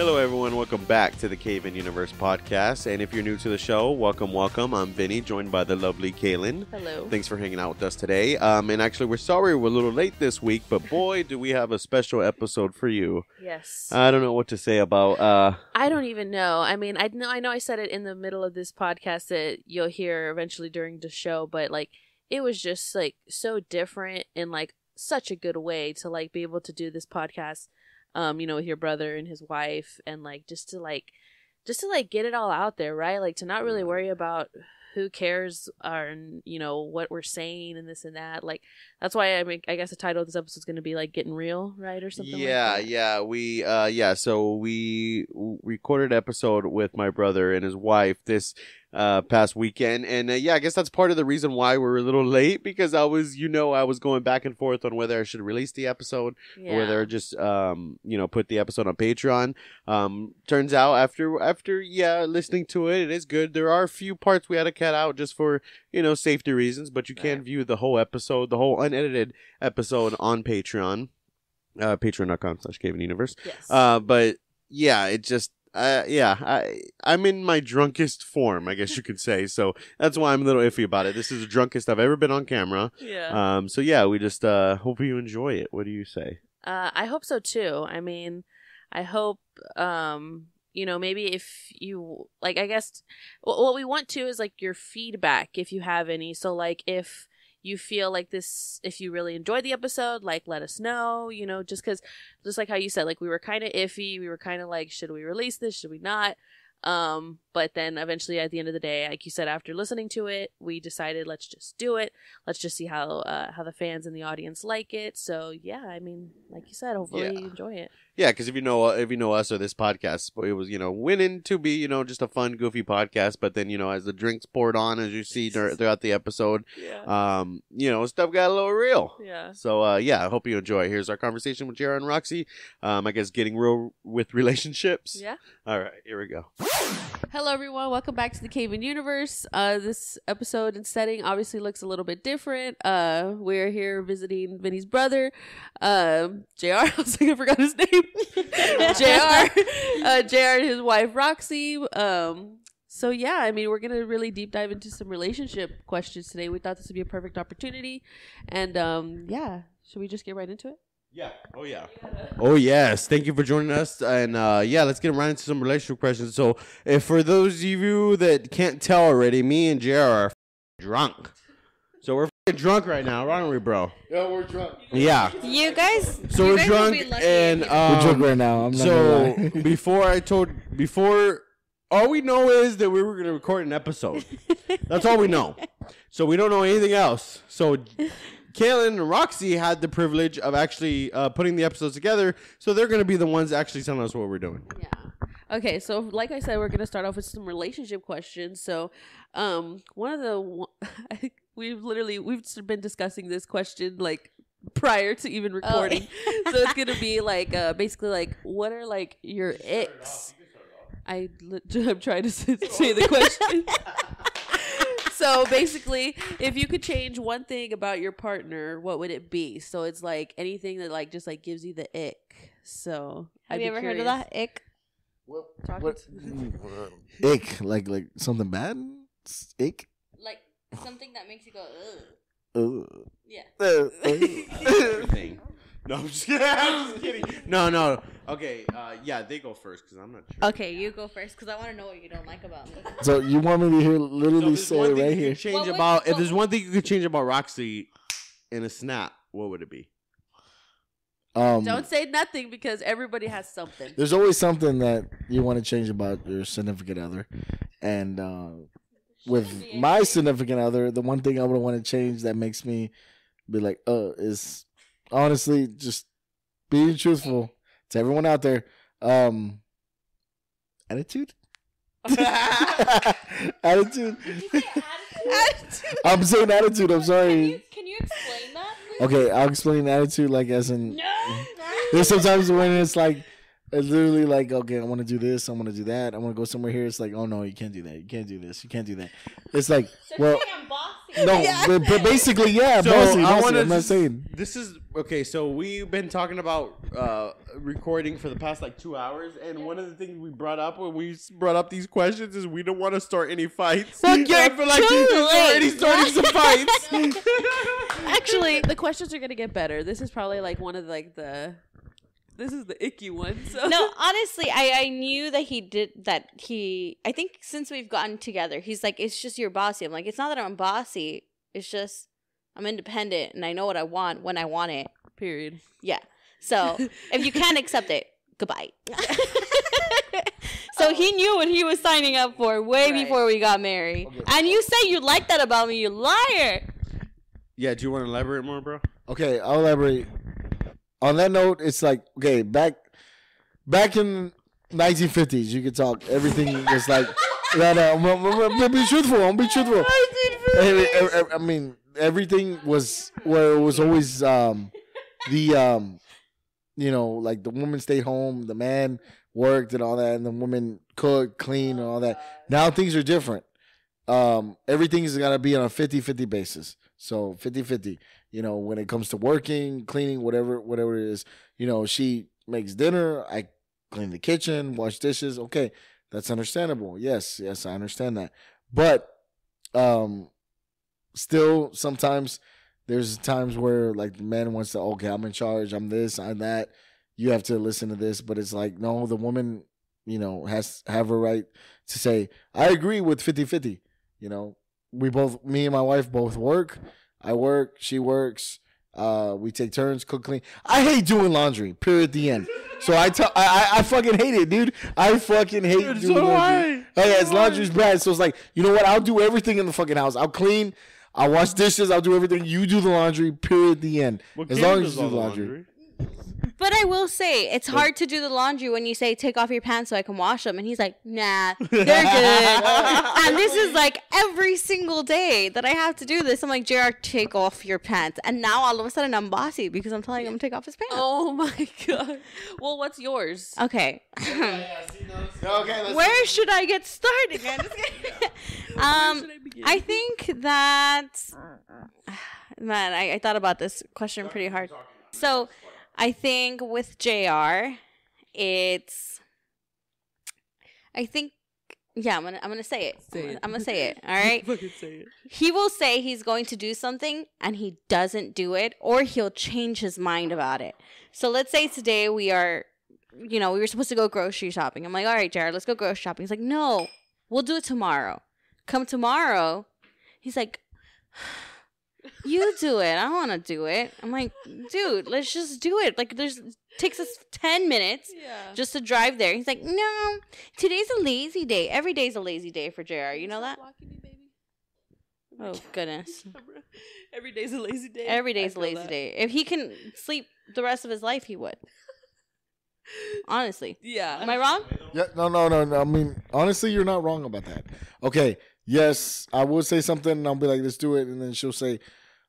Hello, everyone. Welcome back to the CayVin Universe podcast. And if you're new to the show, welcome, welcome. I'm Vinny, joined by the lovely Caylin. Hello. Thanks for hanging out with us today. Um, and actually, we're sorry we're a little late this week, but boy, do we have a special episode for you. Yes. I don't know what to say about. Uh, I don't even know. I mean, I know I know I said it in the middle of this podcast that you'll hear eventually during the show, but like it was just like so different in like such a good way to like be able to do this podcast um you know with your brother and his wife and like just to like just to like get it all out there, right? Like to not really worry about who cares or you know what we're saying and this and that. Like that's why I mean I guess the title of this episode is going to be like getting real, right, or something. yeah, like that. yeah. We, uh, yeah. So we w- recorded an episode with my brother and his wife this uh past weekend and uh, yeah i guess that's part of the reason why we're a little late because i was you know i was going back and forth on whether i should release the episode yeah. or whether just um you know put the episode on patreon um turns out after after yeah listening to it it is good there are a few parts we had to cut out just for you know safety reasons but you can Right. view the whole episode the whole unedited episode on patreon uh patreon.com slash cave universe Yes. uh but yeah it just uh, yeah, I I'm in my drunkest form, I guess you could say. So that's why I'm a little iffy about it. This is the drunkest I've ever been on camera. yeah. Um, so yeah, we just uh hope you enjoy it. What do you say? Uh, I hope so too. I mean, I hope, um, you know, maybe if you like, I guess what, what we want to is like your feedback if you have any. So, like, if you feel like this, if you really enjoyed the episode, like, let us know, you know, just because, just like how you said, like, we were kind of iffy. We were kind of like, should we release this? Should we not? Um, but then eventually at the end of the day, like you said, after listening to it, we decided let's just do it. Let's just see how uh, how the fans and the audience like it. So yeah, I mean, like you said, hopefully Yeah. you enjoy it. Yeah, because if you know if you know us or this podcast, it was you know winning to be you know just a fun, goofy podcast. But then you know as the drinks poured on, as you see dur- throughout the episode, Yeah. um, you know stuff got a little real. yeah. So uh, yeah, I hope you enjoy. Here's our conversation with Jared and Roxy. Um, I guess getting real with relationships. Yeah. All right, here we go. Hello, everyone. Welcome back to the CayVin Universe. Uh, this episode and setting obviously looks a little bit different. Uh, we're here visiting Vinny's brother, um, Jr. I was like, I forgot his name. Jr. Uh, Jr. and his wife Roxy. Um, so yeah, I mean, we're gonna really deep dive into some relationship questions today. We thought this would be a perfect opportunity, and um, yeah, should we just get right into it? Yeah. Oh yeah. Oh yes. Thank you for joining us. And uh, yeah, let's get right into some relationship questions. So, if for those of you that can't tell already, me and JR are f- drunk. So we're f- drunk right now, aren't we, bro? Yeah, we're drunk. Yeah. You guys, So you we're guys drunk and um, we're drunk right now. I'm not so lie. before I told before all we know is that we were going to record an episode. That's all we know. So we don't know anything else. So Caylin and Roxy had the privilege of actually uh, putting the episodes together. So they're going to be the ones actually telling us what we're doing. Yeah. Okay, so like I said, we're gonna start off with some relationship questions. So, um, one of the we've literally we've been discussing this question like prior to even recording. so it's gonna be like uh, basically like what are like your icks? I li- I'm trying to say say the question. So basically, if you could change one thing about your partner, what would it be? So it's like anything that like just like gives you the ick. So have I'd you be ever heard of that? Ick. Talking What? to- Ick, like like something bad. Ick. Like something that makes you go, ugh. Ugh. Yeah. Uh, uh. Everything. No, I'm just kidding. I'm just kidding. No, no. Okay. Uh, yeah, they go first because I'm not sure. Okay, you go first because I want to know what you don't like about me. so you want me to hear So literally if there's say one it thing right you here? could change What would- about, if what there's would- one thing you could change about Roxy in a snap, what would it be? Um, Don't say nothing because everybody has something. there's always something that you want to change about your significant other, and uh, with my significant other, the one thing I would want to change that makes me be like, uh, is honestly just being truthful to everyone out there. Um, attitude. attitude. I'm saying attitude. I'm Can sorry. you, can you explain that? please? Okay, I'll explain attitude like as in. No. There's sometimes when it's like, it's literally like, okay, I want to do this, I want to do that, I want to go somewhere here. It's like, oh no, you can't do that, you can't do this, you can't do that. It's like, So you're well, I'm bossy. bossy. No, Yeah. but, but basically, yeah, So, bossy, I wanna I'm not saying. This is okay. So we've been talking about uh, recording for the past like two hours, and one of the things we brought up when we brought up these questions is we don't want to start any fights. Well, And I you're feel like already starting some fights. Actually, the questions are gonna get better. This is probably like one of like the. This is the icky one. So no, honestly, I I knew that he did that. He I think since we've gotten together, he's like, it's just you're bossy. I'm like, it's not that I'm bossy. It's just I'm independent and I know what I want when I want it. Period. Yeah. So if you can't accept it, goodbye. so he knew what he was signing up for way Right. before we got married. And you say you like that about me, you liar. yeah. Do you want to elaborate more, bro? Okay, I'll elaborate. On that note, it's like okay, back back in 1950s, you could talk. Everything was like that. Uh, be truthful. I'm be truthful. Every- every- I mean, everything was where it was always um, the um, you know, like the woman stayed home, the man worked and all that, and the woman cooked, clean, and all that. Now things are different. Um, everything's got to be on a 50-50 basis. So 50-50 you know when it comes to working cleaning whatever whatever it is you know she makes dinner i clean the kitchen wash dishes. Okay that's understandable. Yes yes i understand that. But um still sometimes there's times where like the man wants to okay i'm in charge i'm this i'm that. You have to listen to this but it's like no the woman you know has have her right to say i agree with 50-50 you know? We both me and my wife both work I work, she works. Uh, we take turns cook clean. I hate doing laundry. Period. The end. So I tell I, I I fucking hate it, dude. I fucking hate Dude, doing so laundry. Oh yeah, it's laundry's bad. So it's like you know what? I'll do everything in the fucking house. I'll clean. I'll wash dishes. I'll do everything. You do the laundry. Period. The end. As long as you do the the laundry. But I will say, it's hard to do the laundry when you say, take off your pants so I can wash them. And he's like, nah, they're good. and this is like every single day that I have to do this. I'm like, JR, take off your pants. And now all of a sudden I'm bossy because I'm telling him to take off his pants. Oh my god. Well, what's yours? Okay. Okay. Where should I get started? man? um, should I begin? I think that man, I, I thought about this question pretty hard. So, I think with Jr. It's, I think, yeah, I'm gonna I'm gonna say it. Say it. I'm gonna say it. All right. Fucking say it. He will say he's going to do something and he doesn't do it, or he'll change his mind about it. So let's say today we are, you know, we were supposed to go grocery shopping. I'm like, all right, Jared, let's go grocery shopping. He's like, no, we'll do it tomorrow. Come tomorrow. He's like, you do it. I don't want to do it. I'm like, dude, let's just do it. Like, there's takes us ten minutes Yeah. just to drive there. He's like, no, today's a lazy day. Every day's a lazy day for Jr. You know that? Me, baby. Oh goodness. Every day's a lazy day. Every day's a lazy that. day. If he can sleep the rest of his life, he would. Honestly. Yeah. Am I wrong? Yeah, no, no, no, no. I mean, honestly, you're not wrong about that. Okay, yes, I will say something, and I'll be like, "Let's do it," and then she'll say,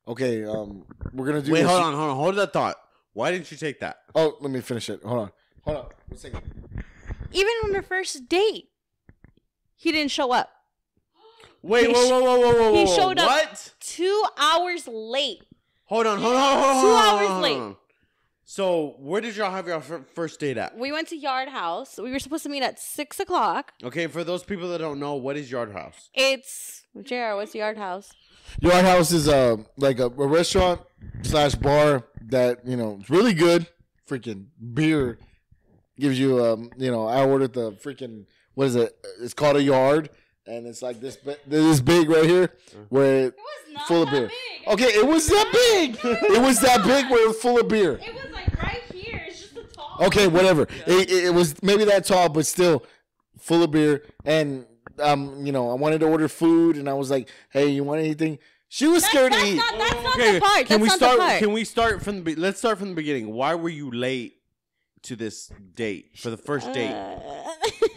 "Okay, um, we're gonna do." Wait, this. hold on, hold on, hold that thought. Why didn't you take that? Oh, let me finish it. Hold on, hold on. One second. Even on the first date, he didn't show up. Wait, He whoa, sh- whoa, whoa, whoa, whoa, he whoa. showed up- What? Two hours late. Hold on, hold on, hold on. Two hold on, hours hold on, late. on. So, where did y'all have your first date at? We went to Yard House. We were supposed to meet at six o'clock. Okay, for those people that don't know, what is Yard House? It's JR, what's Yard House? Yard House is a like a, a restaurant slash bar that you know it's really good. Freaking beer gives you um you know I ordered the freaking what is it? It's called a yard, and it's like this bi- this big right here where it, was not full of beer. Okay, it was that big. It was that big where it was full of beer. It was like right here. It's just a tall. Okay, whatever. It, it, it was maybe that tall, but still full of beer. And um, you know, I wanted to order food, and I was like, "Hey, you want anything?" She was scared to that's eat. not- that's not okay, the part. Can That's we not the start? part. Can we start from the? be- Let's start from the beginning. Why were you late to this date for the first date? Uh,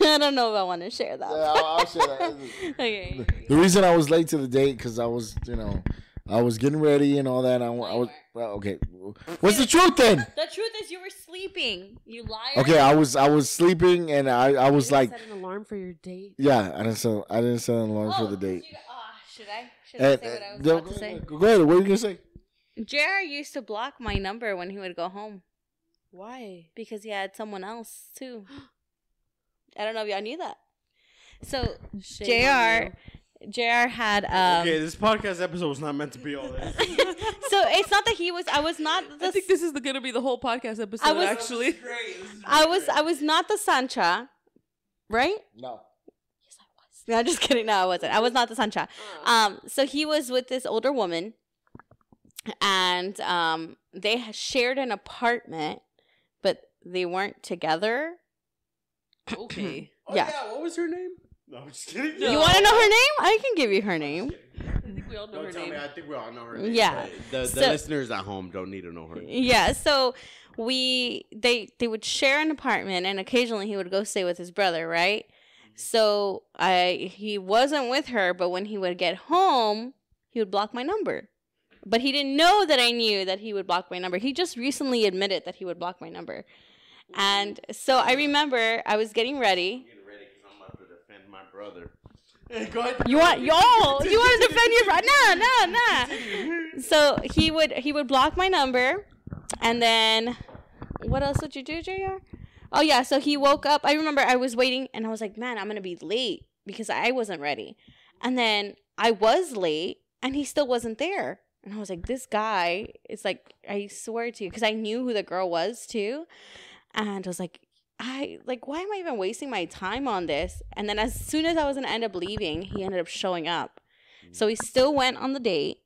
I don't know if I want to share that. Yeah, I'll, I'll share that. okay. The reason I was late to the date because I was, you know, I was getting ready and all that. I, I was well, okay. What's the truth then? The truth is, you were sleeping. You liar. Okay, I was I was sleeping and I I was like, set an alarm for your date. yeah, I didn't set I didn't set an alarm Oh, for the date. you- ah, Should I? Should I And, say what I was no, about to say? Go ahead. What are you gonna say? JR used to block my number when he would go home Why? because he had someone else too. I don't know if y'all knew that. So Shame on JR JR had um okay, this podcast episode was not meant to be all this. so it's not that he was I was not the I think this is the, gonna be the whole podcast episode. I was- actually. I was I was not the Sancha, right? No. Yes, I was. No, just kidding. No, I wasn't. I was not the Sancha. Um, so he was with this older woman, and um, they shared an apartment, but they weren't together. okay. Oh, Yeah. yeah. What was her name? No, I'm just kidding. No. You want to know her name? I can give you her name. I think we all know Don't her tell name. me. I think we all know her. Name. Yeah. The, the So- listeners at home don't need to know her. Name. Yeah. So we they they would share an apartment, and occasionally he would go stay with his brother, right? Mm-hmm. So I he wasn't with her, but when he would get home, he would block my number. But he didn't know that I knew that he would block my number. He just recently admitted that he would block my number. And so I remember I was getting ready. Getting ready because I'm about to defend my brother. Hey, go ahead. You want yo, you want to defend your brother? Nah, nah, nah. So he would he would block my number, and then what else would you do, Jr? Oh yeah, so he woke up. I remember I was waiting, and I was like, man, I'm gonna be late because I wasn't ready. And then I was late, and he still wasn't there. And I was like, this guy is like, I swear to you, because I knew who the girl was too. And I was like, I like, why am I even wasting my time on this? And then as soon as I was gonna end up leaving, he ended up showing up. So we still went on the date,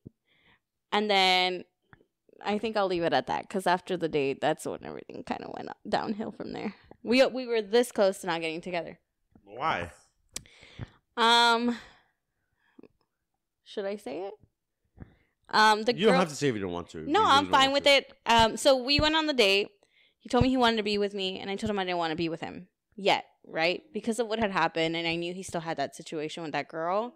and then I think I'll leave it at that because after the date, that's when everything kind of went downhill from there. We we were this close to not getting together. Why? Um, should I say it? Um, the You girl. don't have to say if you don't want to. No, I'm fine with it. Um, so we went on the date. He told me he wanted to be with me, and I told him I didn't want to be with him yet, right? Because of what had happened, and I knew he still had that situation with that girl.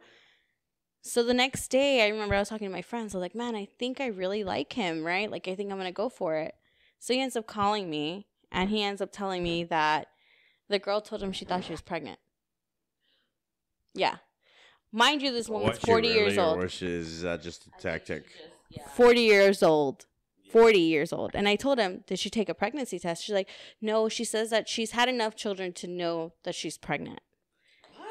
So the next day, I remember I was talking to my friends. I was like, "Man, I think I really like him, right? Like, I think I'm gonna go for it." So he ends up calling me, and he ends up telling me that the girl told him she thought she was pregnant. Yeah, mind you, this woman's forty years old. Which is uh, just a tactic. 40 years old. 40 years old. And I told him, Did she take a pregnancy test? She's like, No, she says that she's had enough children to know that she's pregnant. What?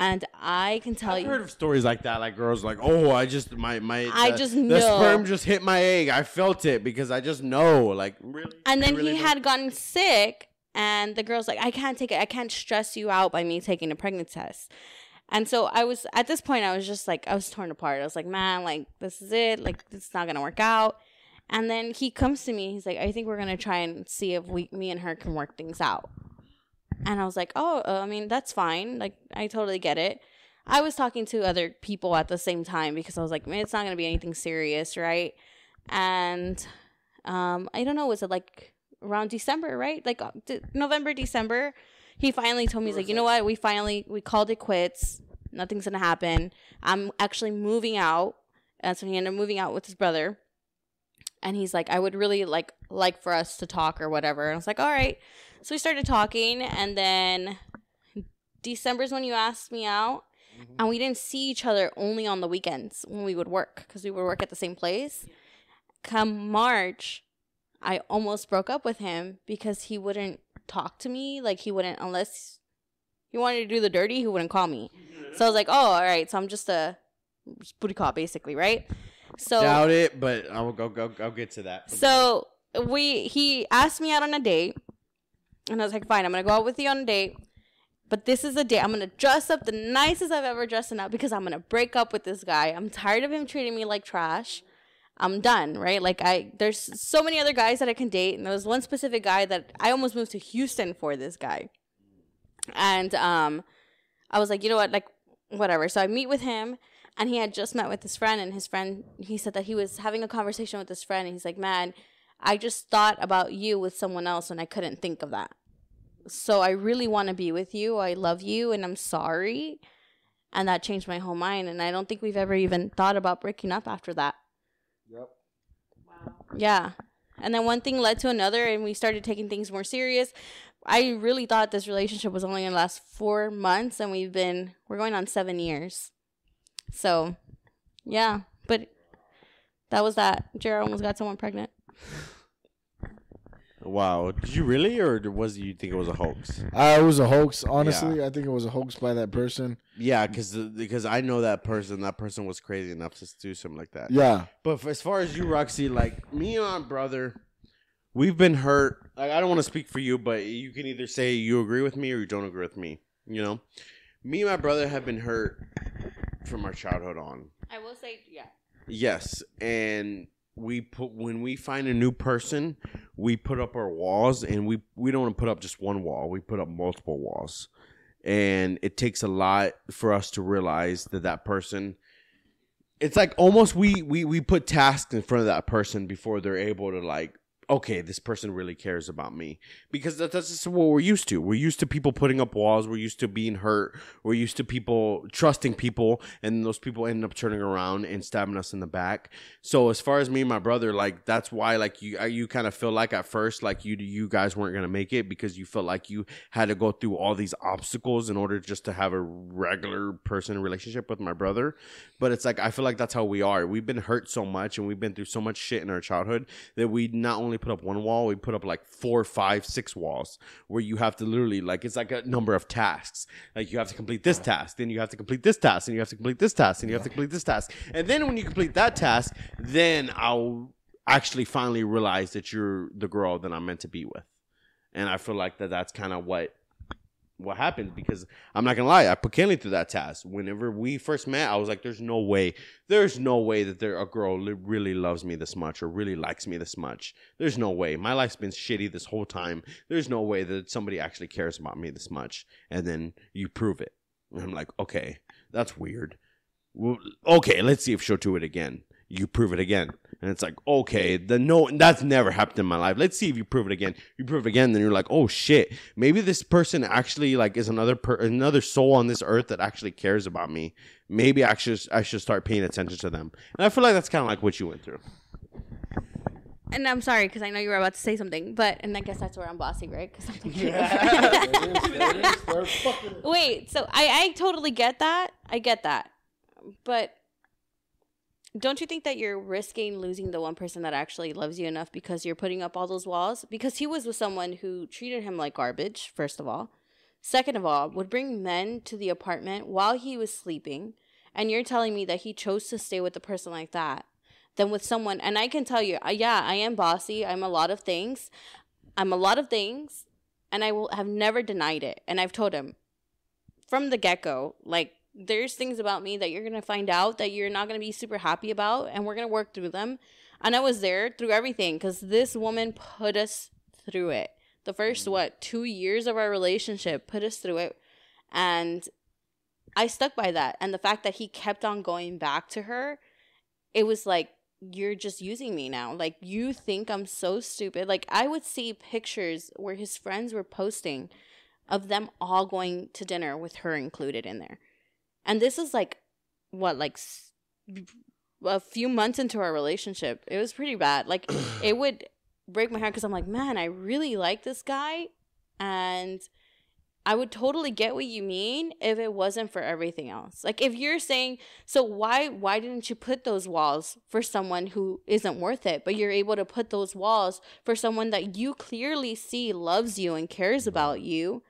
And I can tell you I've you. heard of stories like that, like girls like, oh, I just my my I the- just the know. sperm just hit my egg. I felt it because I just know, like really. and then really he know? had gotten sick, and the girl's like, I can't take it. I can't stress you out by me taking a pregnancy test. And so I was, at this point, I was just like, I was torn apart. I was like, man, like, this is it. Like, it's not going to work out. And then he comes to me. He's like, I think we're to try and see if we, me and her can work things out. And I was like, oh, uh, I mean, that's fine. Like, I totally get it. I was talking to other people at the same time because I was like, man, it's not to be anything serious, right? And um, I don't know, was it like around December, right? Like uh, de- November, December. He finally told me, he's like, you know what? We finally, we called it quits. Nothing's to happen. I'm actually moving out. And so he ended up moving out with his brother. And he's like, I would really like like for us to talk or whatever. And I was like, all right. So we started talking, and then December's when you asked me out, mm-hmm. and we didn't see each other only on the weekends when we would work because we would work at the same place. Come March, I almost broke up with him because he wouldn't talk to me. Like he wouldn't unless he wanted to do the dirty, he wouldn't call me. So I was like, oh, all right. So I'm just a just booty call, basically, right? So Doubt it, but I'll go. go I'll get to that. so we he asked me out on a date, and I was like, fine, I'm gonna go out with you on a date. But this is a date. I'm gonna dress up the nicest I've ever dressed up because I'm gonna break up with this guy. I'm tired of him treating me like trash. I'm done, right? Like I there's so many other guys that I can date, and there was one specific guy that I almost moved to Houston for this guy. And um I was like, you know what, like whatever. So I meet with him and he had just met with his friend and his friend he said that he was having a conversation with his friend and he's like, Man, I just thought about you with someone else and I couldn't think of that. So I really want to be with you. I love you and I'm sorry. And that changed my whole mind. And I don't think we've ever even thought about breaking up after that. Yep. wow Yeah. And then one thing led to another, and we started taking things more serious. I really thought this relationship was only going to last four months, and we've been, we're going on seven years. So, yeah, but that was that. Jared almost got someone pregnant. Wow. Did you really, or was you think it was a hoax? Uh, it was a hoax. Honestly, I think it was a hoax by that person. Yeah, because because I know that person. That person was crazy enough to do something like that. Yeah, But f- as far as you, Roxy, like me and my brother, we've been hurt. Like I don't want to speak for you, but you can either say you agree with me or you don't agree with me. You know, me and my brother have been hurt from our childhood on. I will say, yeah. Yes, and we put when we find a new person, we put up our walls, and we we don't want to put up just one wall. We put up multiple walls, and it takes a lot for us to realize that that person. It's like almost we we we put tasks in front of that person before they're able to like. Okay, this person really cares about me because that, that's just what we're used to. We're used to people putting up walls. We're used to being hurt. We're used to people trusting people, and those people end up turning around and stabbing us in the back. So as far as me and my brother, like that's why like you you kind of feel like at first like you you guys weren't gonna make it because you felt like you had to go through all these obstacles in order just to have a regular person relationship with my brother. But it's like I feel like that's how we are. We've been hurt so much and we've been through so much shit in our childhood that we not only put up one wall, we put up like four, five, six walls where you have to literally like it's like a number of tasks. Like you have to complete this task, then you have to complete this task, and you have to complete this task, and you have to complete this task. And then when you complete that task, then I'll actually finally realize that you're the girl that I'm meant to be with. And I feel like that that's kind of what what happened because I'm not gonna lie, I put Kelly through that task. Whenever we first met, I was like, "There's no way, there's no way that there a girl li- really loves me this much or really likes me this much. There's no way. My life's been shitty this whole time. There's no way that somebody actually cares about me this much." And then you prove it, and I'm like, "Okay, that's weird. Well, okay, let's see if she'll do it again." You prove it again, and it's like, okay, the no, that's never happened in my life. Let's see if you prove it again. You prove it again, then you're like, oh shit, maybe this person actually like is another per- another soul on this earth that actually cares about me. Maybe I should I should start paying attention to them. And I feel like that's kind of like what you went through. And I'm sorry because I know you were about to say something, but and I guess that's where I'm bossy, right? 'Cause I'm like, Wait, so I I totally get that. I get that, but don't you think that you're risking losing the one person that actually loves you enough because you're putting up all those walls? Because he was with someone who treated him like garbage. First of all, second of all, would bring men to the apartment while he was sleeping, and you're telling me that he chose to stay with a person like that than with someone. And I can tell you, uh, yeah, I am bossy. I'm a lot of things. I'm a lot of things, and I will have never denied it. And I've told him from the get go, like there's things about me that you're gonna find out that you're not gonna be super happy about, and we're gonna work through them. And I was there through everything because this woman put us through it. The first mm. what two years of our relationship put us through it, and I stuck by that. And the fact that he kept on going back to her, it was like you're just using me now. Like you think I'm so stupid. Like I would see pictures where his friends were posting of them all going to dinner with her included in there. And this is like what like a few months into our relationship. It was pretty bad. Like it would break my heart cuz I'm like, "Man, I really like this guy." And I would totally get what you mean if it wasn't for everything else. Like if you're saying, so why why didn't you put those walls for someone who isn't worth it, but you're able to put those walls for someone that you clearly see loves you and cares about you?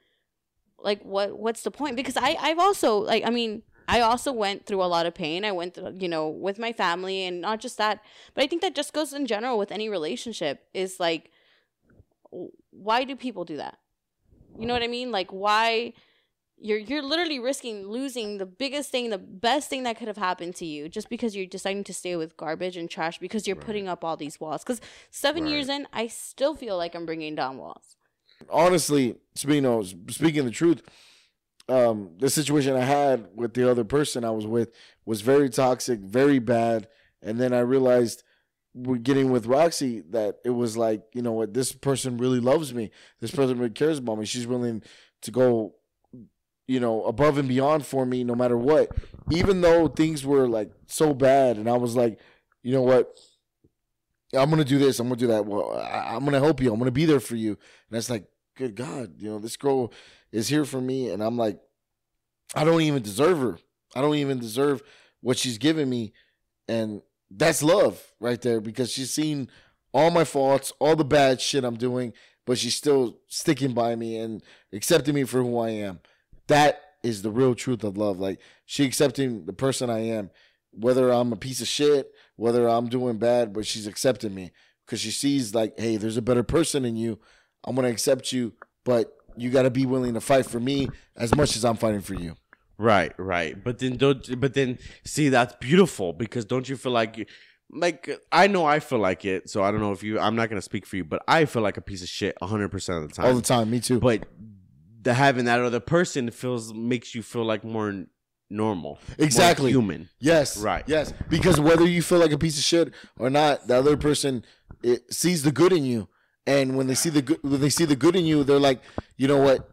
Like what what's the point? Because I I've also like I mean, I also went through a lot of pain. I went through, you know, with my family and not just that, but I think that just goes in general with any relationship is like why do people do that? You know what I mean? Like why you're you're literally risking losing the biggest thing, the best thing that could have happened to you just because you're deciding to stay with garbage and trash because you're putting up all these walls. Cuz 7 years in, I still feel like I'm bringing down walls. Honestly, speaking the truth, um, the situation I had with the other person I was with was very toxic, very bad, and then I realized we're getting with Roxy that it was like, you know what, this person really loves me. This person really cares about me. She's willing to go, you know, above and beyond for me no matter what. Even though things were like so bad and I was like, you know what, I'm gonna do this, I'm gonna do that. Well, I, I'm gonna help you, I'm gonna be there for you. And it's like, good God, you know, this girl is here for me, and I'm like, I don't even deserve her. I don't even deserve what she's given me, and that's love right there because she's seen all my faults, all the bad shit I'm doing, but she's still sticking by me and accepting me for who I am. That is the real truth of love. Like she accepting the person I am, whether I'm a piece of shit, whether I'm doing bad, but she's accepting me because she sees like, hey, there's a better person in you. I'm gonna accept you, but you got to be willing to fight for me as much as I'm fighting for you. Right, right. But then don't. But then see, that's beautiful because don't you feel like you, like I know I feel like it. So I don't know if you. I'm not gonna speak for you, but I feel like a piece of shit 100 percent of the time. All the time, me too. But the having that other person feels makes you feel like more normal, more Exactly. human. Yes. Right. Yes. Because whether you feel like a piece of shit or not, the other person it sees the good in you, and when they see the good, when they see the good in you, they're like, you know what,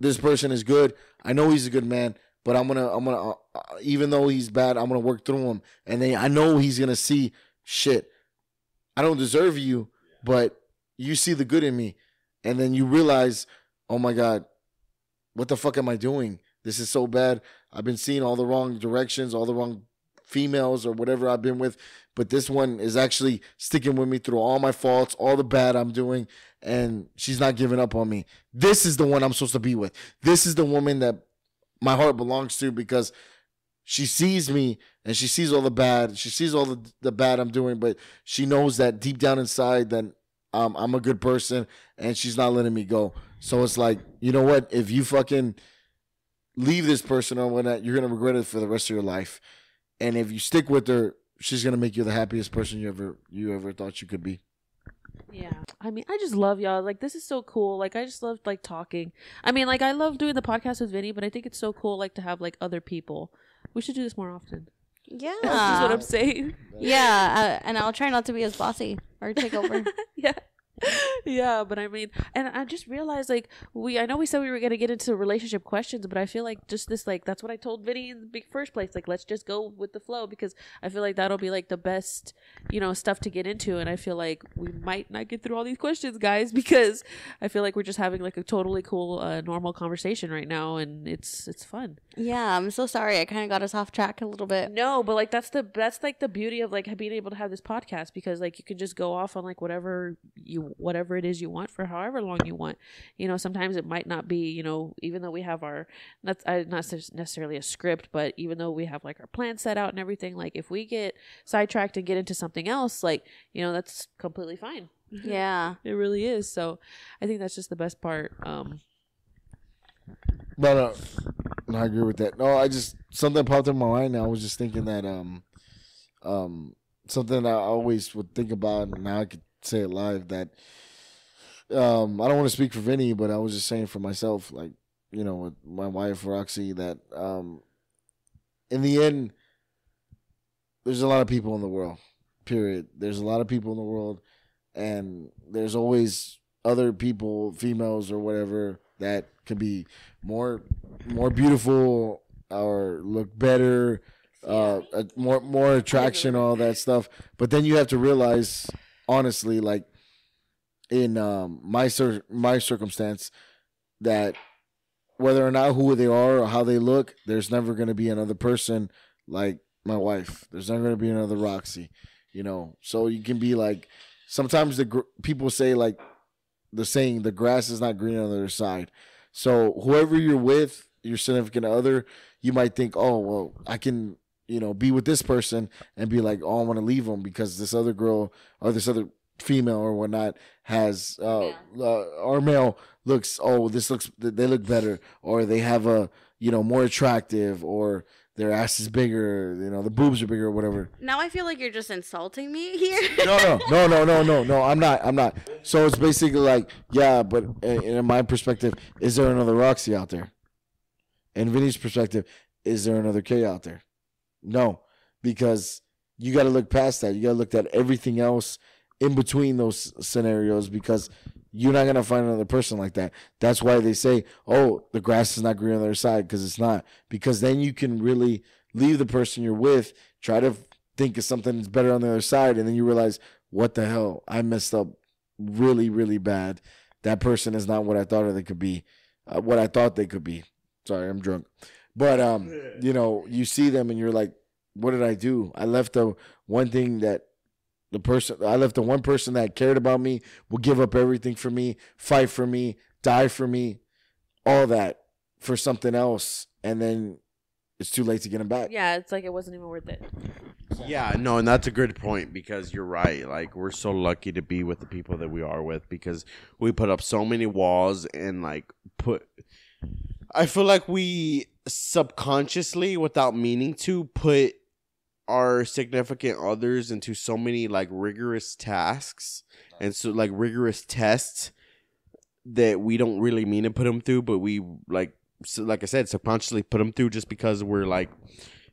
this person is good. I know he's a good man, but I'm gonna, I'm gonna, uh, uh, even though he's bad, I'm gonna work through him, and they, I know he's gonna see shit. I don't deserve you, but you see the good in me, and then you realize, oh my god, what the fuck am I doing? This is so bad. I've been seeing all the wrong directions, all the wrong females or whatever I've been with, but this one is actually sticking with me through all my faults, all the bad I'm doing, and she's not giving up on me. This is the one I'm supposed to be with. This is the woman that my heart belongs to because she sees me and she sees all the bad. She sees all the, the bad I'm doing, but she knows that deep down inside that um, I'm a good person and she's not letting me go. So it's like, you know what? If you fucking leave this person or whatnot, you're gonna regret it for the rest of your life. And if you stick with her, she's gonna make you the happiest person you ever you ever thought you could be. Yeah. I mean, I just love y'all. Like, this is so cool. Like, I just love like talking. I mean, like, I love doing the podcast with Vinny, but I think it's so cool, like, to have like other people. We should do this more often. Yeah. That's just what I'm saying. Yeah, uh, and I'll try not to be as bossy or take over. yeah. Yeah, but I mean, and I just realized like we I know we said we were gonna get into relationship questions, but I feel like just this like that's what I told Vinny in the big first place. Like let's just go with the flow because I feel like that'll be like the best, you know, stuff to get into. And I feel like we might not get through all these questions, guys, because I feel like we're just having like a totally cool, uh, normal conversation right now, and it's it's fun. yeah, I'm so sorry. I kind of got us off track a little bit. No, but like that's the that's like the beauty of like being able to have this podcast because like you can just go off on like whatever you whatever it is you want for however long you want. You know, sometimes it might not be, you know, even though we have our not not necessarily a script, but even though we have like our plan set out and everything, like if we get sidetracked and get into something else, like, you know, that's completely fine. Yeah. It really is. So, I think that's just the best part. Um No, no, no, I agree with that. No, I just something popped in my mind. Now I was just thinking that um, um, something I always would think about. and Now I could say it live. That um, I don't want to speak for Vinny, but I was just saying for myself, like you know, with my wife Roxy, that um, in the end, there's a lot of people in the world. Period. There's a lot of people in the world, and there's always other people, females or whatever, that could be more more beautiful or look better, uh, uh, more more attraction, all that stuff. But then you have to realize, honestly, like in um, my cir- my circumstance, that whether or not who they are or how they look, there's never going to be another person like my wife. There's never going to be another Roxy, you know. So you can be like, sometimes the gr- people say like the saying, the grass is not green on the other side. So whoever you're with, your significant other, you might think, oh well, I can you know be with this person and be like, oh, I want to leave them because this other girl or this other female or whatnot has uh, uh or male looks oh this looks they look better or they have a you know more attractive or their ass is bigger you know the boobs are bigger or whatever Now I feel like you're just insulting me here. no, no, no, no, no, no, no. I'm not. I'm not. So it's basically like, yeah, but in, in my perspective, is there another Roxy out there? In Vinny's perspective, is there another K out there? No, because you got to look past that. You got to look at everything else in between those scenarios because you're not gonna find another person like that. That's why they say, "Oh, the grass is not green on the other side," because it's not. Because then you can really leave the person you're with, try to think of something that's better on the other side, and then you realize, what the hell, I messed up really, really bad. That person is not what I thought they could be, uh, what I thought they could be. Sorry, I'm drunk, but um, you know, you see them and you're like, what did I do? I left the one thing that the person I left the one person that cared about me, would give up everything for me, fight for me, die for me, all that for something else, and then it's too late to get him back. Yeah, it's like it wasn't even worth it. Yeah, no, and that's a good point because you're right. Like we're so lucky to be with the people that we are with because we put up so many walls and like put I feel like we subconsciously without meaning to put our significant others into so many like rigorous tasks and so like rigorous tests that we don't really mean to put them through but we like so, like I said subconsciously put them through just because we're like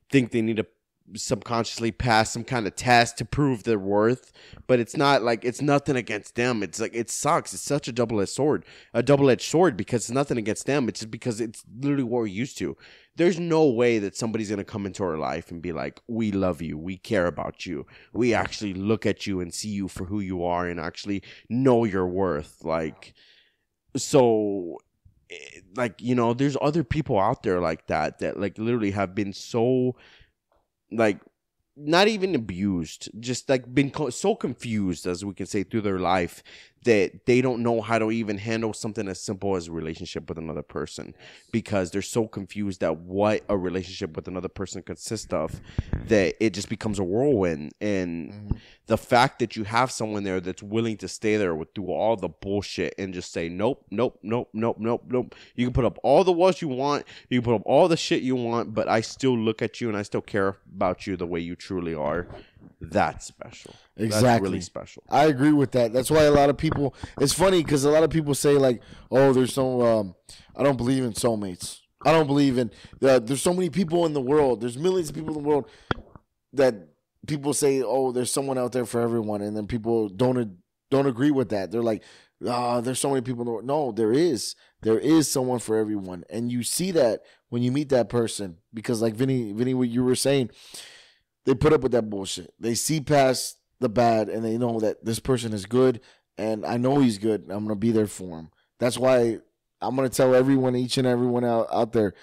think they need to subconsciously pass some kind of test to prove their worth but it's not like it's nothing against them. It's like it sucks. It's such a double-edged sword a double-edged sword because it's nothing against them. It's just because it's literally what we're used to. There's no way that somebody's going to come into our life and be like we love you. We care about you. We actually look at you and see you for who you are and actually know your worth. Like so eh, like you know there's other people out there like that that like literally have been so like not even abused just like been co- so confused as we can say through their life that they don't know how to even handle something as simple as a relationship with another person because they're so confused at what a relationship with another person consists of that it just becomes a whirlwind and Mhm. the fact that you have someone there that's willing to stay there with through all the bullshit and just say nope, nope, nope, nope, nope, nope. You can put up all the walls you want, you can put up all the shit you want, but I still look at you and I still care about you the way you truly are. That's special. That's Exactly. really special. I agree with that. That's why a lot of people. It's funny because a lot of people say like, "Oh, there's no. Um, I don't believe in soulmates. I don't believe in. Uh, there's so many people in the world. There's millions of people in the world that people say, "Oh, there's someone out there for everyone," and then people don't don't agree with that. They're like, "Ah, there's so many people in the world." No, there is. There is someone for everyone, and you see that when you meet that person because, like Vinny, Vinny, what you were saying, they put up with that bullshit. They see past the bad and they know that this person is good and I know he's good. I'm gonna be there for him. That's why I'm gonna tell everyone, each and everyone out, out there,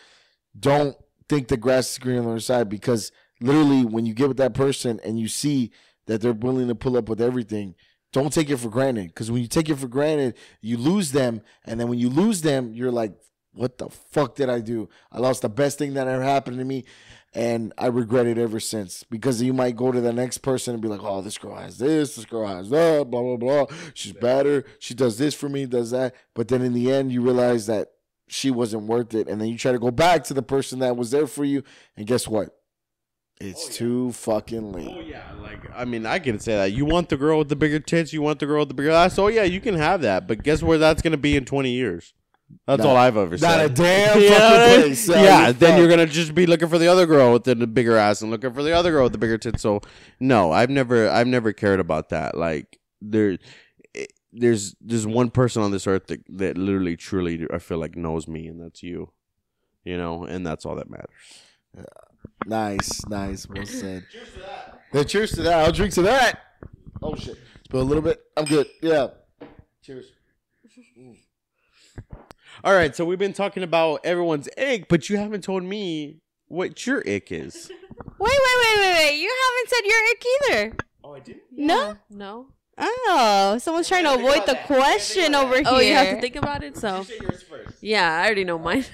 don't think the grass is green on the other side because literally when you get with that person and you see that they're willing to pull up with everything, don't take it for granted. Because when you take it for granted, you lose them, and then when you lose them, you're like, "What the fuck did I do? I lost the best thing that ever happened to me." And I regret it ever since because you might go to the next person and be like, "Oh, this girl has this, this girl has that, blah blah blah. She's better. She does this for me, does that." But then in the end, you realize that she wasn't worth it, and then you try to go back to the person that was there for you, and guess what? It's oh, too fucking late. Oh yeah, like I mean, I can say that. You want the girl with the bigger tits, you want the girl with the bigger ass. Oh yeah, you can have that. But guess where that's gonna be in twenty years? That's Not- all I've ever said. Not a damn You know fucking I mean? place. So yeah, you're then you're gonna just be looking for the other girl with the, the bigger ass and looking for the other girl with the bigger tits. So no, I've never, I've never cared about that. Like there, it- there's there's one person on this earth that, that literally, truly, I feel like knows me, and that's you. You know, and that's all that matters. Nice, nice. Well said. Cheers to that. Yeah, cheers to that. I'll drink to that. Oh shit. Spill a little bit. I'm good. Yeah. Cheers. Mm. All right, so we've been talking about everyone's ick, but you haven't told me what your ick is. Wait, wait, wait, wait, wait. You haven't said your ick either. Oh, I did. No? No. Oh, someone's trying to avoid the that. You gotta think question over that. here. Oh, you have to think about it. So Say yours first. yeah, I already know mine.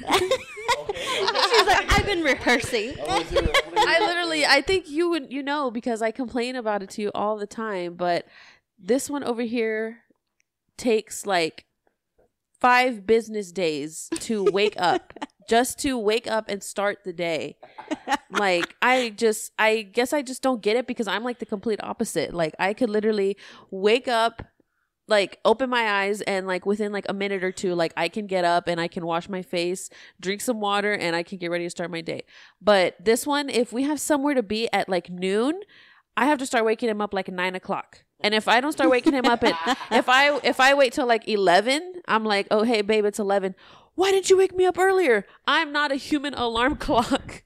She's like, I've been rehearsing. Oh, I literally, I think you would, you know, because I complain about it to you all the time. But this one over here takes like five business days to wake up, just to wake up and start the day. Like, I just, I guess I just don't get it because I'm like the complete opposite. Like, I could literally wake up. Like open my eyes and like within like a minute or two, like I can get up and I can wash my face, drink some water, and I can get ready to start my day. But this one, if we have somewhere to be at like noon, I have to start waking him up like nine o'clock. And if I don't start waking him up at if I if I wait till like eleven, I'm like, oh hey babe, it's eleven. Why didn't you wake me up earlier? I'm not a human alarm clock.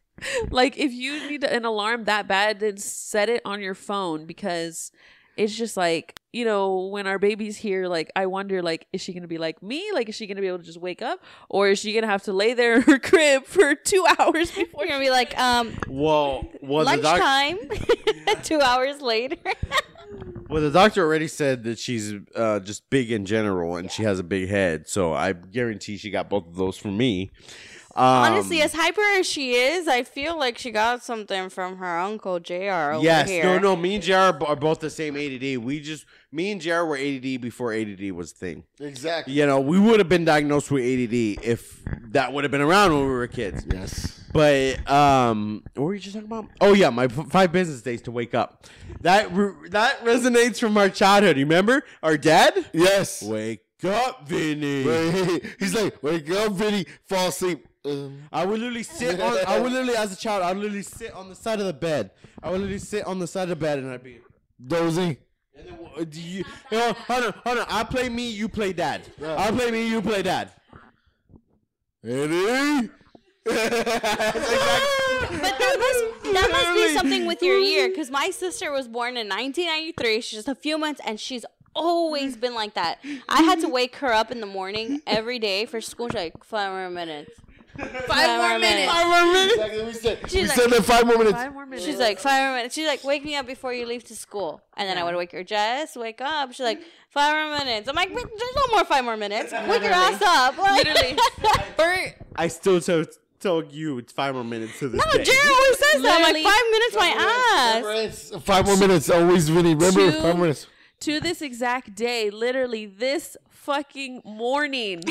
like if you need an alarm that bad, then set it on your phone because it's just like you know when our baby's here like i wonder like is she gonna be like me like is she gonna be able to just wake up or is she gonna have to lay there in her crib for two hours before We're gonna be like, um, Well, well, the doc- lunchtime. Two hours later. well, the doctor already said that she's uh, just big in general, and she has a big head. So I guarantee she got both of those from me. Um, Honestly, as hyper as she is, I feel like she got something from her uncle Jr. over yes, here. no, no. Me and Jr. are are both the same ADD. We just me and Jr. were ADD before ADD was a thing. Exactly. You know, we would have been diagnosed with ADD if that would have been around when we were kids. Yes. But um, what were you just talking about? Oh yeah, my f- five business days to wake up. That re- that resonates from our childhood. You remember our dad? Yes. Wake up, Vinny. Wait, he's like, wake up, Vinny, fall asleep. Um, I would literally sit on. I would literally, as a child, I would literally sit on the side of the bed. I would literally sit on the side of the bed, and I'd be. dozing. And then, uh, do you, you know, hold on, hold on. I play me, you play dad. I play me, you play dad. Eddie. But that must that must be something with your year, because my sister was born in 1993. She's just a few months, and she's always been like that. I had to wake her up in the morning every day for school. She's like five more minutes. five more minutes Five more minutes. Exactly. We said, we She's said that five more minutes. five more minutes She's like five more minutes. She's like, wake me up before you leave to school, and then I would wake her. Jess, wake up. She's like, five more minutes. I'm like, there's no more five more minutes. Wake your ass up. Like, literally Bert, I still tell, tell you it's five more minutes to this day. no, day. Jared always says that. I'm like, Literally- five minutes, my ass. Five more minutes. Always, Vinny. Remember, Two- five minutes. to this exact day, literally this fucking morning,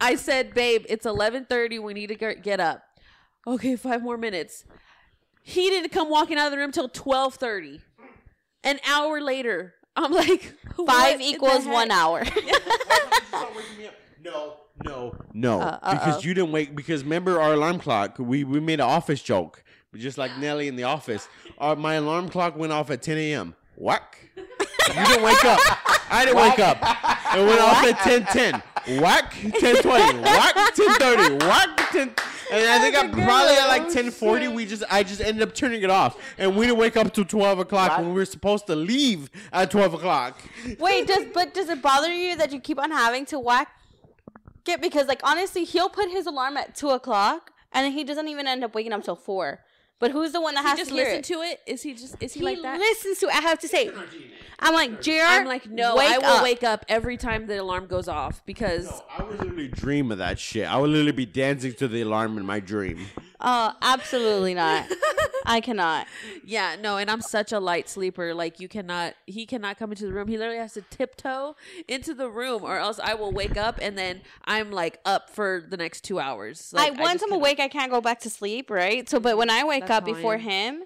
I said, "Babe, it's 11:30. We need to get get up." Okay, five more minutes. He didn't come walking out of the room till 12:30. An hour later, I'm like, Five what in the equals one hour. No, no, no. Uh, because you didn't wake. Because remember our alarm clock. We we made an office joke, just like Nelly in the office. Our, my alarm clock went off at 10 a.m. Whack. You didn't wake up. I didn't wake up. It went off at 10:10. Whack. 10:20. Whack. 10:30. Whack. 10. And I think I'm probably at like 10:40. We just I just ended up turning it off, and we didn't wake up till 12 o'clock when we were supposed to leave at 12 o'clock. Wait, does but does it bother you that you keep on having to whack it? Because like honestly, he'll put his alarm at two o'clock, and then he doesn't even end up waking up till four. But who's the one that He has just to hear listen it? to it. Is he just is he, He like that? listens to. it. I have to say, I'm like, Jr. I'm like, no, wake I will up. wake up every time the alarm goes off because I would literally dream of that shit. I would literally be dancing to the alarm in my dream. Oh, absolutely not. I cannot. Yeah, no, and I'm such a light sleeper. Like you cannot, he cannot come into the room. He literally has to tiptoe into the room, or else I will wake up and then I'm like up for the next two hours. Like, I once just I'm awake, I can't go back to sleep, right? So, but when I wake That's up I before him,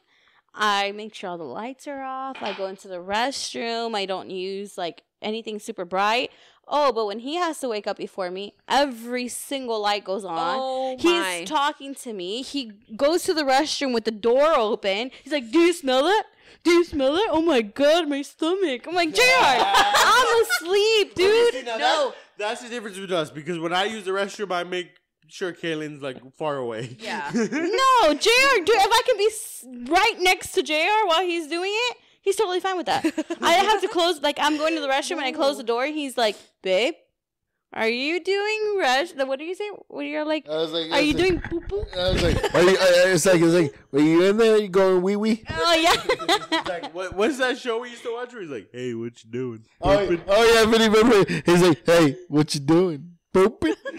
I make sure all the lights are off. I go into the restroom. I don't use like anything super bright. Oh, but when he has to wake up before me, every single light goes on. Oh He's my! talking to me. He goes to the restroom with the door open. He's like, "Do you smell it? Do you smell it? Oh my god, my stomach!" I'm like, "Jr, I'm asleep, dude." no, that's the difference with us because when I use the restroom, I make sure Caylin's like far away. Yeah. No, Jr. Dude, if I can be s- right next to Jr. while he's doing it, he's totally fine with that. I have to close. Like I'm going to the restroom and I close the door. He's like, "Babe, are you doing rush? What do you say? What are you're like? I was like, I Are you was like- doing poo poo?" I was like, are you, I, it's like, it's like, were you in there? You going wee wee? Oh yeah. Like, what, what's that show we used to watch? Where he's like, "Hey, what you doing?" Oh, oh yeah, but he remember. He's like, hey, what you doing? Pooping? he,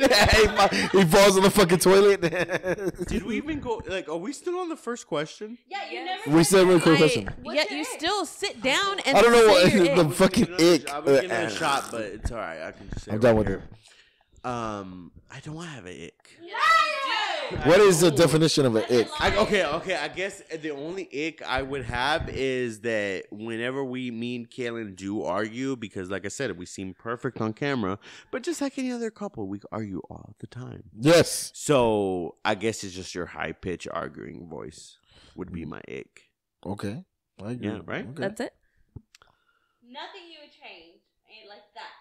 he falls on the fucking toilet. Did we even go? Like, are we still on the first question? Yeah, you never. we said real quick I- question. What's yet you ick? still sit down and I don't know what your the ick. fucking ick. I was getting a shot, but it's all right. I can just say. I'm it done right with here. Um, I don't have an ick. What is the definition of an ick? I, okay, okay. I guess the only ick I would have is that whenever we, me and Caylin do argue, because like I said, we seem perfect on camera, but just like any other couple, we argue all the time. Yes. So I guess it's just your high pitch arguing voice would be my ick. Okay. I agree. Yeah, right? Okay. That's it. Nothing you would change. Ain't like that.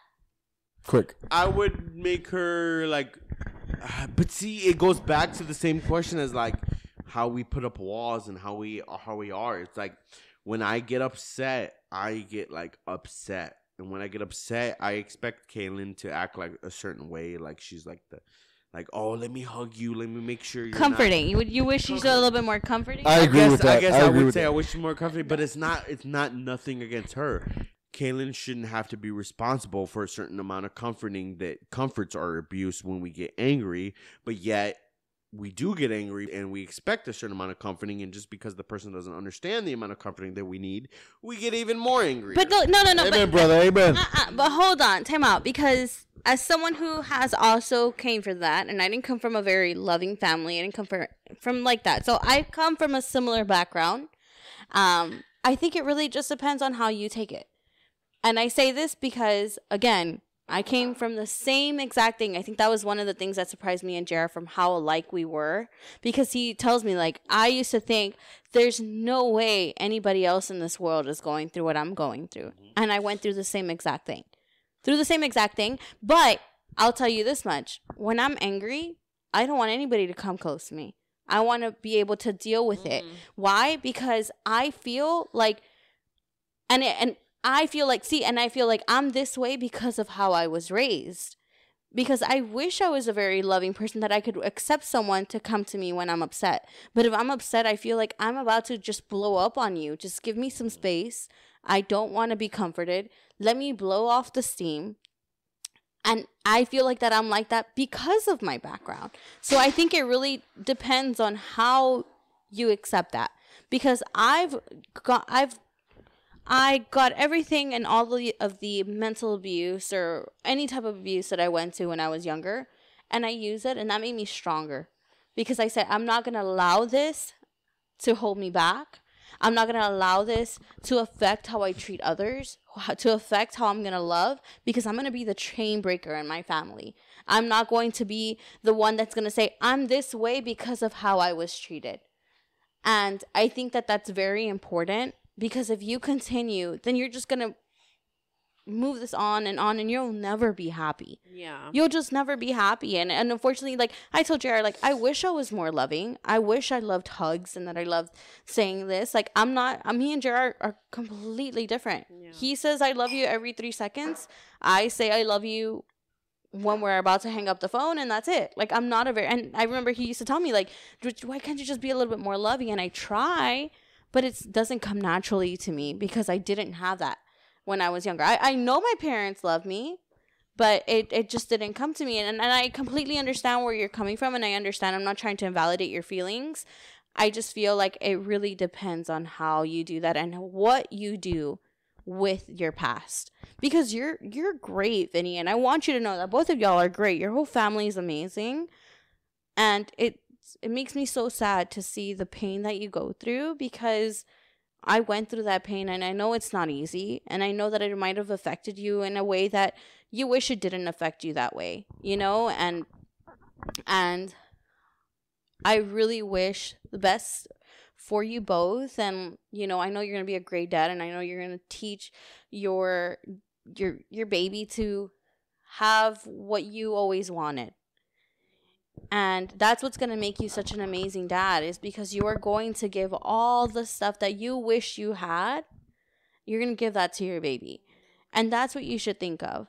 Quick. I would make her like, uh, but see, it goes back to the same question as like, how we put up walls and how we how we are. It's like when I get upset, I get like upset, and when I get upset, I expect Caylin to act like a certain way, like she's like the. Like oh, let me hug you. Let me make sure you're not- comforting. You would you wish she's a little bit more comforting? I agree guess, with that. I guess I I, would say that. I wish she's more comforting but it's not. It's not nothing against her. Caylin shouldn't have to be responsible for a certain amount of comforting that comforts our abuse when we get angry, but yet we do get angry and we expect a certain amount of comforting, and just because the person doesn't understand the amount of comforting that we need, we get even more angry. But no, no, no, no. Amen, but, brother. Amen. Uh-uh, but hold on, time out. Because as someone who has also came from that, and I didn't come from a very loving family. I didn't come from from like that. So I come from a similar background. Um, I think it really just depends on how you take it. And I say this because again, I came from the same exact thing. I think that was one of the things that surprised me and Jared from how alike we were. Because he tells me, like, I used to think there's no way anybody else in this world is going through what I'm going through. Mm-hmm. And I went through the same exact thing. Through the same exact thing. But I'll tell you this much when I'm angry, I don't want anybody to come close to me. I want to be able to deal with it. Mm-hmm. Why? Because I feel like, and it, and I feel like, see, and I feel like I'm this way because of how I was raised. Because I wish I was a very loving person that I could accept someone to come to me when I'm upset. But if I'm upset, I feel like I'm about to just blow up on you. Just give me some space. I don't want to be comforted. Let me blow off the steam. And I feel like that I'm like that because of my background. So I think it really depends on how you accept that. Because I've got I've I got everything and all the, of the mental abuse or any type of abuse that I went to when I was younger, and I use it, and that made me stronger. Because I said, I'm not going to allow this to hold me back. I'm not going to allow this to affect how I treat others, to affect how I'm going to love, because I'm going to be the chain breaker in my family. I'm not going to be the one that's going to say, I'm this way because of how I was treated. And I think that that's very important because if you continue, then you're just going to move this on and on and you'll never be happy. Yeah. You'll just never be happy. And and unfortunately, like I told Jared, like I wish I was more loving. I wish I loved hugs and that I loved saying this. Like I'm not I'm me and Jared are, are completely different. Yeah. He says I love you every three seconds. I say I love you when we're about to hang up the phone and that's it. Like I'm not a very and I remember he used to tell me like why can't you just be a little bit more loving and I try but it doesn't come naturally to me because I didn't have that when I was younger. I, I know my parents love me, but it, it just didn't come to me. And, and I completely understand where you're coming from. And I understand I'm not trying to invalidate your feelings. I just feel like it really depends on how you do that and what you do with your past. Because you're you're great, Vinny, and I want you to know that both of y'all are great. Your whole family is amazing. And it it makes me so sad to see the pain that you go through because I went through that pain and I know it's not easy and I know that it might have affected you in a way that you wish it didn't affect you that way, you know? And and I really wish the best for you both and you know, I know you're going to be a great dad and I know you're going to teach your your your baby to have what you always wanted. And that's what's going to make you such an amazing dad is because you are going to give all the stuff that you wish you had. You're going to give that to your baby. And that's what you should think of.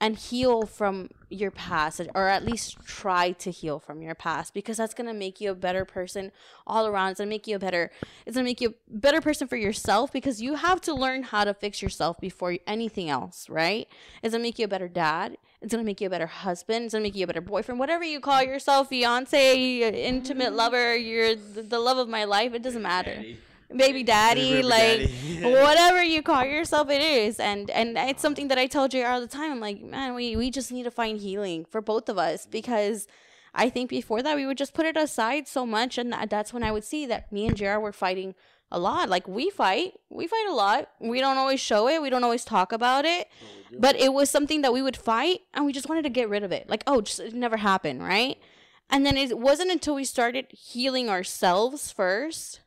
And heal from your past, or at least try to heal from your past, because that's gonna make you a better person all around. It's gonna make you a better. It's gonna make you a better person for yourself, because you have to learn how to fix yourself before anything else, right? It's gonna make you a better dad. It's gonna make you a better husband. It's gonna make you a better boyfriend. Whatever you call yourself, fiance, intimate lover, you're the, the love of my life. It doesn't matter baby daddy, Baby like daddy. whatever you call yourself, it is. And and it's something that I tell JR all the time. I'm like, man, we we just need to find healing for both of us because I think before that we would just put it aside so much, and that's when I would see that me and JR were fighting a lot. Like we fight, we fight a lot. We don't always show it. We don't always talk about it. But it was something that we would fight, and we just wanted to get rid of it. Like, oh, just it never happened, right? And then it wasn't until we started healing ourselves first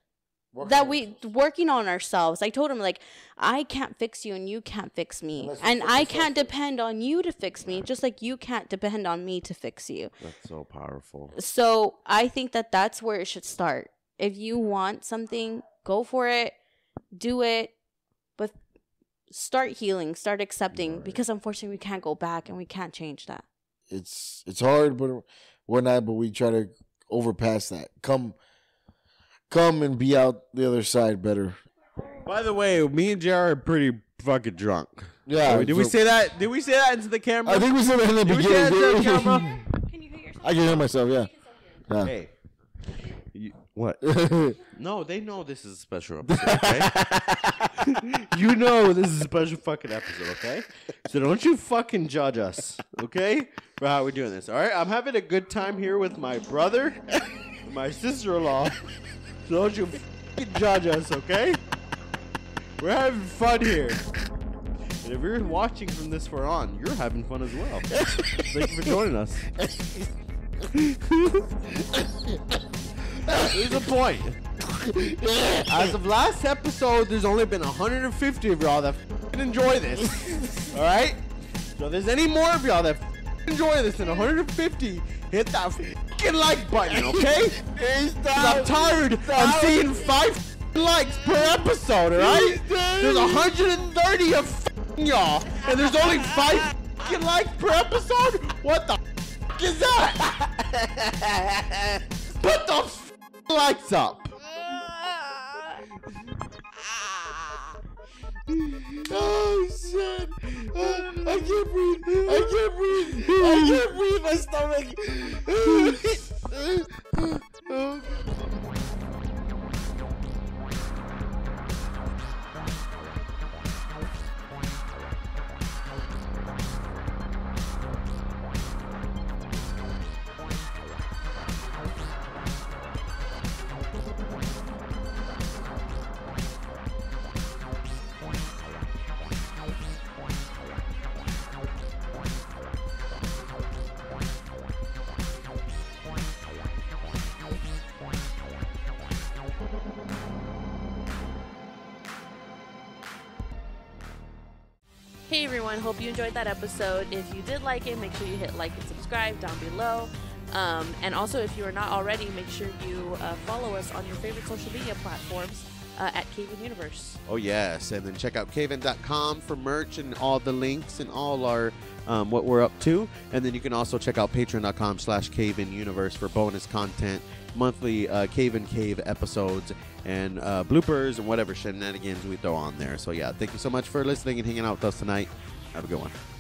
that we working on ourselves. I told him like I can't fix you and you can't fix me, and I can't depend on you to fix me, just like you can't depend on me to fix you. That's so powerful. So I think that that's where it should start. If you want something, go for it, do it, but start healing, start accepting, because unfortunately we can't go back and we can't change that. It's it's hard, but whatnot. But we try to overpass that. Come, come and be out the other side better. By the way, me and JR are pretty fucking drunk. Yeah. did we say that? Did we say that into the camera? I think we said that in the Did we say that into the beginning. camera? Can you hear yourself? I can hear myself. Yeah. Yeah. Hey. You, what? No, they know this is a special episode, okay? you know this is a special fucking episode, okay? So don't you fucking judge us, okay? For how we're doing this, all right? I'm having a good time here with my brother, my sister-in-law. So don't you judge us, okay? We're having fun here. And if you're watching from this far on, you're having fun as well. Thank you for joining us. Here's the point. As of last episode, there's only been 150 of y'all that enjoy this. All right. So if there's any more of y'all that enjoy this than 150, hit that fucking like button, okay? I'm tired. I'm seeing five likes per episode. All right. There's 130 of y'all, and there's only five likes per episode. What the is that? Put those f***ing likes up. Oh shit! Oh, I can't breathe! I can't breathe! I can't breathe! My stomach! Oh, you enjoyed that episode. If you did like it, make sure you hit like and subscribe down below. Um, and also, if you are not already, make sure you uh, follow us on your favorite social media platforms uh, at CayVin Universe. Oh yes, and then check out CayVin.com for merch and all the links and all our um, what we're up to. And then you can also check out patreon.com slash cayvin universe for bonus content, monthly uh, Cave and Cave episodes, and uh, bloopers and whatever shenanigans we throw on there. So yeah, thank you so much for listening and hanging out with us tonight. Have a good one.